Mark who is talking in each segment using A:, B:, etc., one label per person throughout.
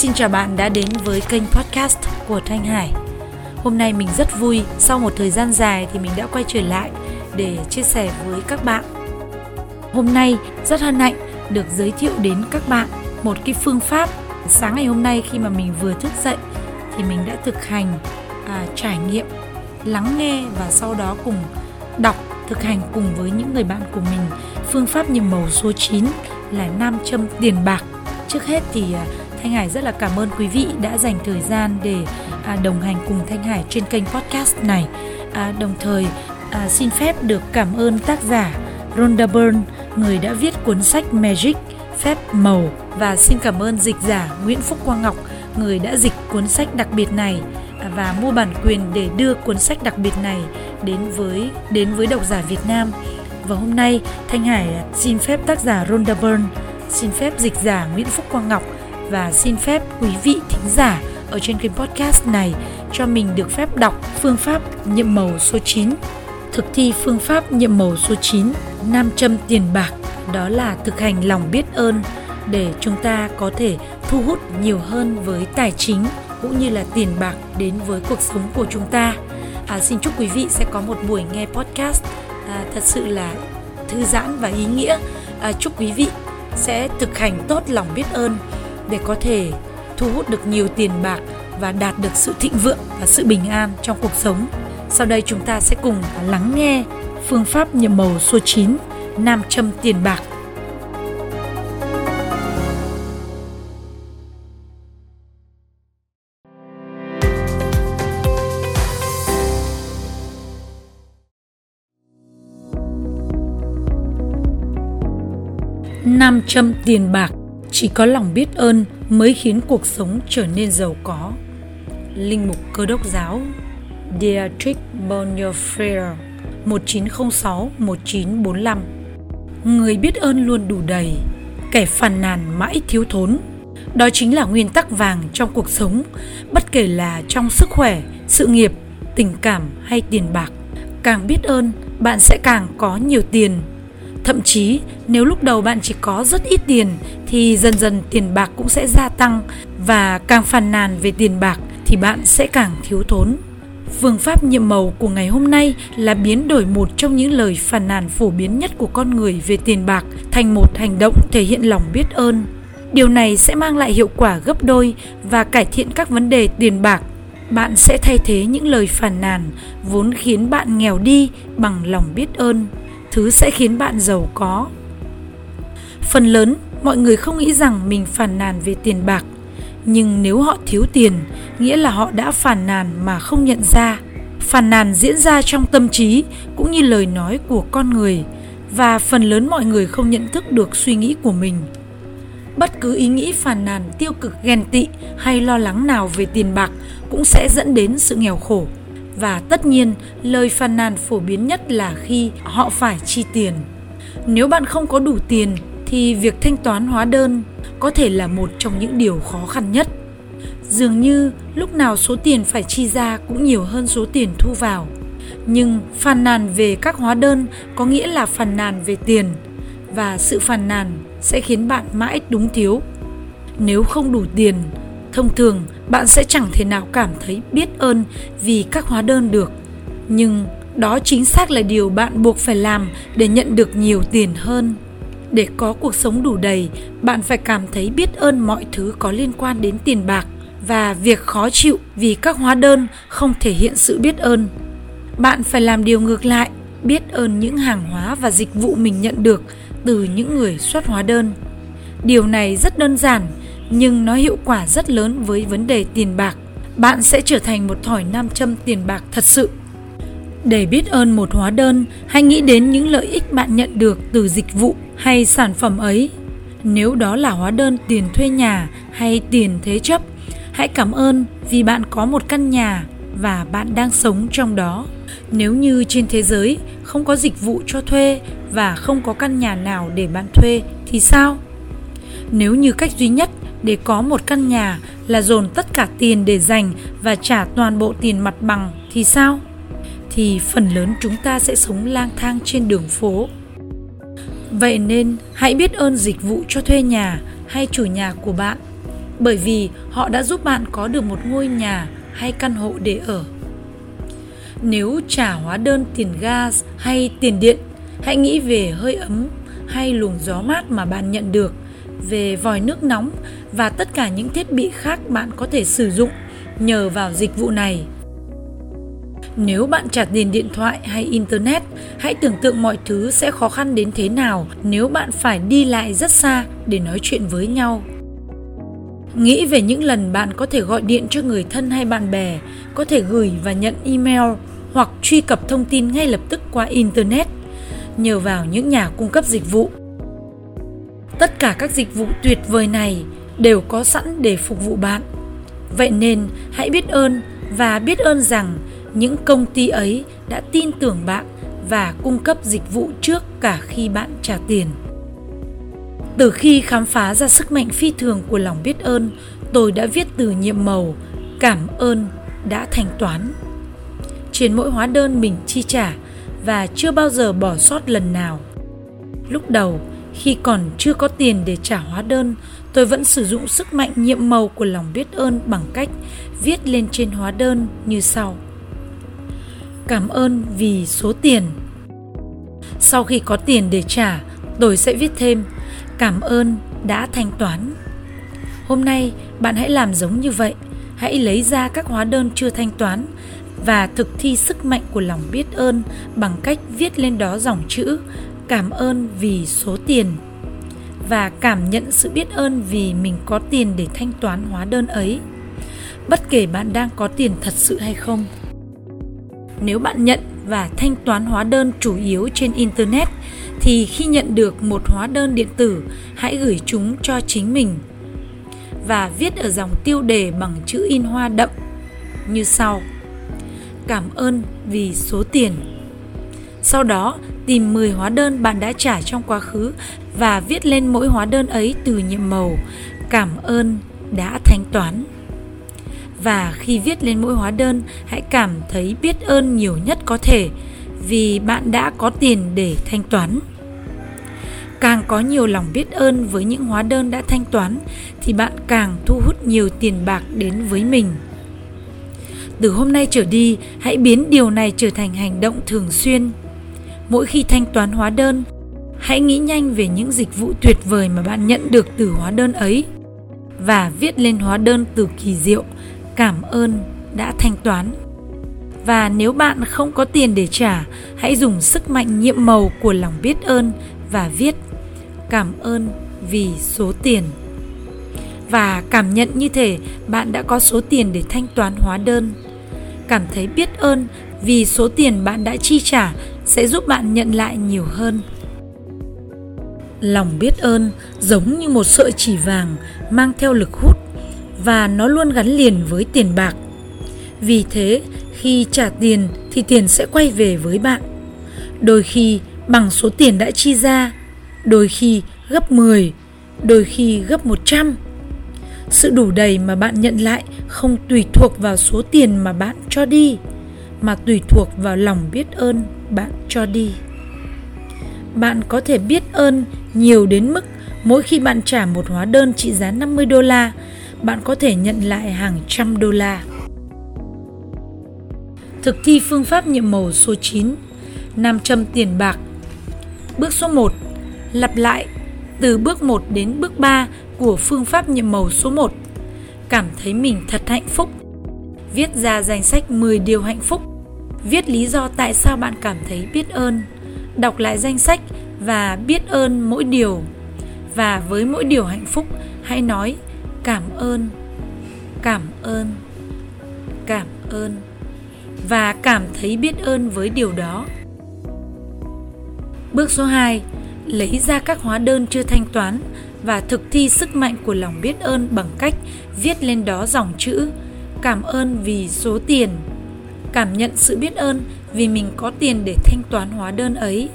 A: Xin chào bạn đã đến với kênh podcast của Thanh Hải. Hôm nay mình rất vui, sau một thời gian dài thì mình đã quay trở lại để chia sẻ với các bạn. Hôm nay rất hân hạnh được giới thiệu đến các bạn một cái phương pháp. Sáng ngày hôm nay khi mà mình vừa thức dậy thì mình đã thực hành à, trải nghiệm, lắng nghe và sau đó cùng đọc thực hành cùng với những người bạn của mình phương pháp nhiệm màu số 9 là nam châm tiền bạc. Trước hết thì à, Thanh Hải rất là cảm ơn quý vị đã dành thời gian để à, đồng hành cùng Thanh Hải trên kênh podcast này. À, đồng thời à, xin phép được cảm ơn tác giả Rhonda Byrne, người đã viết cuốn sách Magic phép màu và xin cảm ơn dịch giả Nguyễn Phúc Quang Ngọc, người đã dịch cuốn sách đặc biệt này à, và mua bản quyền để đưa cuốn sách đặc biệt này đến với đến với độc giả Việt Nam. Và hôm nay Thanh Hải xin phép tác giả Rhonda Byrne, xin phép dịch giả Nguyễn Phúc Quang Ngọc và xin phép quý vị thính giả ở trên kênh podcast này cho mình được phép đọc phương pháp nhiệm màu số 9. Thực thi phương pháp nhiệm màu số 9, nam châm tiền bạc, đó là thực hành lòng biết ơn để chúng ta có thể thu hút nhiều hơn với tài chính cũng như là tiền bạc đến với cuộc sống của chúng ta. À, xin chúc quý vị sẽ có một buổi nghe podcast à, thật sự là thư giãn và ý nghĩa. À, chúc quý vị sẽ thực hành tốt lòng biết ơn để có thể thu hút được nhiều tiền bạc và đạt được sự thịnh vượng và sự bình an trong cuộc sống. Sau đây chúng ta sẽ cùng lắng nghe phương pháp nhiệm màu số 9 nam châm tiền bạc nam châm tiền bạc chỉ có lòng biết ơn mới khiến cuộc sống trở nên giàu có. Linh mục cơ đốc giáo Dietrich Bonhoeffer 1906-1945 Người biết ơn luôn đủ đầy, kẻ phàn nàn mãi thiếu thốn. Đó chính là nguyên tắc vàng trong cuộc sống, bất kể là trong sức khỏe, sự nghiệp, tình cảm hay tiền bạc. Càng biết ơn, bạn sẽ càng có nhiều tiền, Thậm chí, nếu lúc đầu bạn chỉ có rất ít tiền, thì dần dần tiền bạc cũng sẽ gia tăng và càng phàn nàn về tiền bạc thì bạn sẽ càng thiếu thốn. Phương pháp nhiệm màu của ngày hôm nay là biến đổi một trong những lời phàn nàn phổ biến nhất của con người về tiền bạc thành một hành động thể hiện lòng biết ơn. Điều này sẽ mang lại hiệu quả gấp đôi và cải thiện các vấn đề tiền bạc. Bạn sẽ thay thế những lời phàn nàn vốn khiến bạn nghèo đi bằng lòng biết ơn thứ sẽ khiến bạn giàu có. Phần lớn, mọi người không nghĩ rằng mình phàn nàn về tiền bạc, nhưng nếu họ thiếu tiền, nghĩa là họ đã phàn nàn mà không nhận ra. Phàn nàn diễn ra trong tâm trí cũng như lời nói của con người, và phần lớn mọi người không nhận thức được suy nghĩ của mình. Bất cứ ý nghĩ phàn nàn tiêu cực, ghen tị hay lo lắng nào về tiền bạc cũng sẽ dẫn đến sự nghèo khổ và tất nhiên, lời phàn nàn phổ biến nhất là khi họ phải chi tiền. Nếu bạn không có đủ tiền, thì việc thanh toán hóa đơn có thể là một trong những điều khó khăn nhất. Dường như lúc nào số tiền phải chi ra cũng nhiều hơn số tiền thu vào. Nhưng phàn nàn về các hóa đơn có nghĩa là phàn nàn về tiền, và sự phàn nàn sẽ khiến bạn mãi đúng thiếu. Nếu không đủ tiền thông thường, bạn sẽ chẳng thể nào cảm thấy biết ơn vì các hóa đơn được. Nhưng đó chính xác là điều bạn buộc phải làm để nhận được nhiều tiền hơn. Để có cuộc sống đủ đầy, bạn phải cảm thấy biết ơn mọi thứ có liên quan đến tiền bạc và việc khó chịu vì các hóa đơn không thể hiện sự biết ơn. Bạn phải làm điều ngược lại, biết ơn những hàng hóa và dịch vụ mình nhận được từ những người xuất hóa đơn. Điều này rất đơn giản nhưng nó hiệu quả rất lớn với vấn đề tiền bạc. Bạn sẽ trở thành một thỏi nam châm tiền bạc thật sự. Để biết ơn một hóa đơn, hãy nghĩ đến những lợi ích bạn nhận được từ dịch vụ hay sản phẩm ấy. Nếu đó là hóa đơn tiền thuê nhà hay tiền thế chấp, hãy cảm ơn vì bạn có một căn nhà và bạn đang sống trong đó. Nếu như trên thế giới không có dịch vụ cho thuê và không có căn nhà nào để bạn thuê thì sao? Nếu như cách duy nhất để có một căn nhà là dồn tất cả tiền để dành và trả toàn bộ tiền mặt bằng thì sao thì phần lớn chúng ta sẽ sống lang thang trên đường phố vậy nên hãy biết ơn dịch vụ cho thuê nhà hay chủ nhà của bạn bởi vì họ đã giúp bạn có được một ngôi nhà hay căn hộ để ở. Nếu trả hóa đơn tiền gas hay tiền điện, hãy nghĩ về hơi ấm hay luồng gió mát mà bạn nhận được, về vòi nước nóng và tất cả những thiết bị khác bạn có thể sử dụng nhờ vào dịch vụ này. Nếu bạn trả tiền điện thoại hay internet, hãy tưởng tượng mọi thứ sẽ khó khăn đến thế nào nếu bạn phải đi lại rất xa để nói chuyện với nhau. Nghĩ về những lần bạn có thể gọi điện cho người thân hay bạn bè, có thể gửi và nhận email hoặc truy cập thông tin ngay lập tức qua internet nhờ vào những nhà cung cấp dịch vụ. Tất cả các dịch vụ tuyệt vời này đều có sẵn để phục vụ bạn. Vậy nên hãy biết ơn và biết ơn rằng những công ty ấy đã tin tưởng bạn và cung cấp dịch vụ trước cả khi bạn trả tiền. Từ khi khám phá ra sức mạnh phi thường của lòng biết ơn, tôi đã viết từ nhiệm màu cảm ơn đã thanh toán. Trên mỗi hóa đơn mình chi trả và chưa bao giờ bỏ sót lần nào. Lúc đầu, khi còn chưa có tiền để trả hóa đơn, tôi vẫn sử dụng sức mạnh nhiệm màu của lòng biết ơn bằng cách viết lên trên hóa đơn như sau. Cảm ơn vì số tiền. Sau khi có tiền để trả, tôi sẽ viết thêm cảm ơn đã thanh toán. Hôm nay bạn hãy làm giống như vậy, hãy lấy ra các hóa đơn chưa thanh toán và thực thi sức mạnh của lòng biết ơn bằng cách viết lên đó dòng chữ cảm ơn vì số tiền và cảm nhận sự biết ơn vì mình có tiền để thanh toán hóa đơn ấy. Bất kể bạn đang có tiền thật sự hay không, nếu bạn nhận và thanh toán hóa đơn chủ yếu trên internet, thì khi nhận được một hóa đơn điện tử, hãy gửi chúng cho chính mình và viết ở dòng tiêu đề bằng chữ in hoa đậm như sau. Cảm ơn vì số tiền sau đó, tìm 10 hóa đơn bạn đã trả trong quá khứ và viết lên mỗi hóa đơn ấy từ nhiệm màu. Cảm ơn đã thanh toán. Và khi viết lên mỗi hóa đơn, hãy cảm thấy biết ơn nhiều nhất có thể vì bạn đã có tiền để thanh toán. Càng có nhiều lòng biết ơn với những hóa đơn đã thanh toán, thì bạn càng thu hút nhiều tiền bạc đến với mình. Từ hôm nay trở đi, hãy biến điều này trở thành hành động thường xuyên mỗi khi thanh toán hóa đơn, hãy nghĩ nhanh về những dịch vụ tuyệt vời mà bạn nhận được từ hóa đơn ấy và viết lên hóa đơn từ kỳ diệu. Cảm ơn đã thanh toán. Và nếu bạn không có tiền để trả, hãy dùng sức mạnh nhiệm màu của lòng biết ơn và viết cảm ơn vì số tiền. Và cảm nhận như thể bạn đã có số tiền để thanh toán hóa đơn. Cảm thấy biết ơn vì số tiền bạn đã chi trả sẽ giúp bạn nhận lại nhiều hơn. Lòng biết ơn giống như một sợi chỉ vàng mang theo lực hút và nó luôn gắn liền với tiền bạc. Vì thế khi trả tiền thì tiền sẽ quay về với bạn. Đôi khi bằng số tiền đã chi ra đôi khi gấp 10, đôi khi gấp 100. Sự đủ đầy mà bạn nhận lại không tùy thuộc vào số tiền mà bạn cho đi, mà tùy thuộc vào lòng biết ơn bạn cho đi. Bạn có thể biết ơn nhiều đến mức mỗi khi bạn trả một hóa đơn trị giá 50 đô la, bạn có thể nhận lại hàng trăm đô la. Thực thi phương pháp nhiệm màu số 9 Nam châm tiền bạc Bước số 1 Lặp lại từ bước 1 đến bước 3 của phương pháp nhiệm màu số 1. Cảm thấy mình thật hạnh phúc. Viết ra danh sách 10 điều hạnh phúc. Viết lý do tại sao bạn cảm thấy biết ơn. Đọc lại danh sách và biết ơn mỗi điều. Và với mỗi điều hạnh phúc, hãy nói cảm ơn, cảm ơn, cảm ơn và cảm thấy biết ơn với điều đó. Bước số 2 lấy ra các hóa đơn chưa thanh toán và thực thi sức mạnh của lòng biết ơn bằng cách viết lên đó dòng chữ cảm ơn vì số tiền cảm nhận sự biết ơn vì mình có tiền để thanh toán hóa đơn ấy.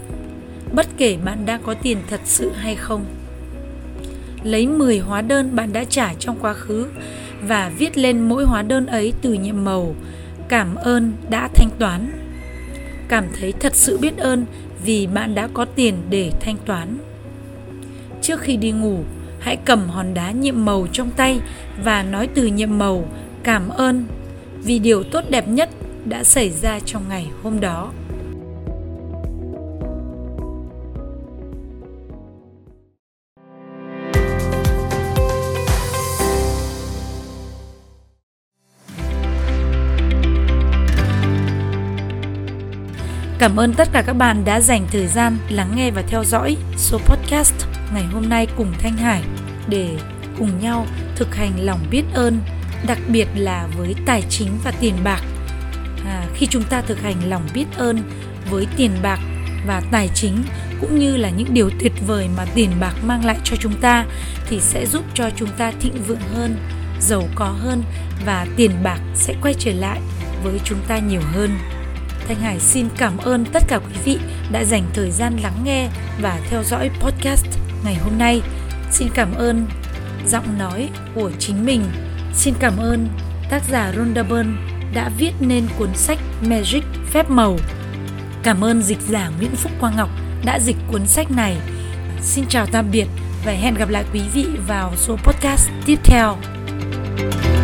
A: Bất kể bạn đang có tiền thật sự hay không. Lấy 10 hóa đơn bạn đã trả trong quá khứ và viết lên mỗi hóa đơn ấy từ nhiệm màu cảm ơn đã thanh toán. Cảm thấy thật sự biết ơn vì bạn đã có tiền để thanh toán. Trước khi đi ngủ, hãy cầm hòn đá nhiệm màu trong tay và nói từ nhiệm màu cảm ơn vì điều tốt đẹp nhất đã xảy ra trong ngày hôm đó Cảm ơn tất cả các bạn đã dành thời gian lắng nghe và theo dõi số podcast ngày hôm nay cùng Thanh Hải để cùng nhau thực hành lòng biết ơn, đặc biệt là với tài chính và tiền bạc. Khi chúng ta thực hành lòng biết ơn với tiền bạc và tài chính cũng như là những điều tuyệt vời mà tiền bạc mang lại cho chúng ta thì sẽ giúp cho chúng ta thịnh vượng hơn, giàu có hơn và tiền bạc sẽ quay trở lại với chúng ta nhiều hơn. Thanh Hải xin cảm ơn tất cả quý vị đã dành thời gian lắng nghe và theo dõi podcast ngày hôm nay. Xin cảm ơn giọng nói của chính mình. Xin cảm ơn tác giả Rhonda Byrne đã viết nên cuốn sách Magic Phép Màu. Cảm ơn dịch giả Nguyễn Phúc Quang Ngọc đã dịch cuốn sách này. Xin chào tạm biệt và hẹn gặp lại quý vị vào số podcast tiếp theo. thank you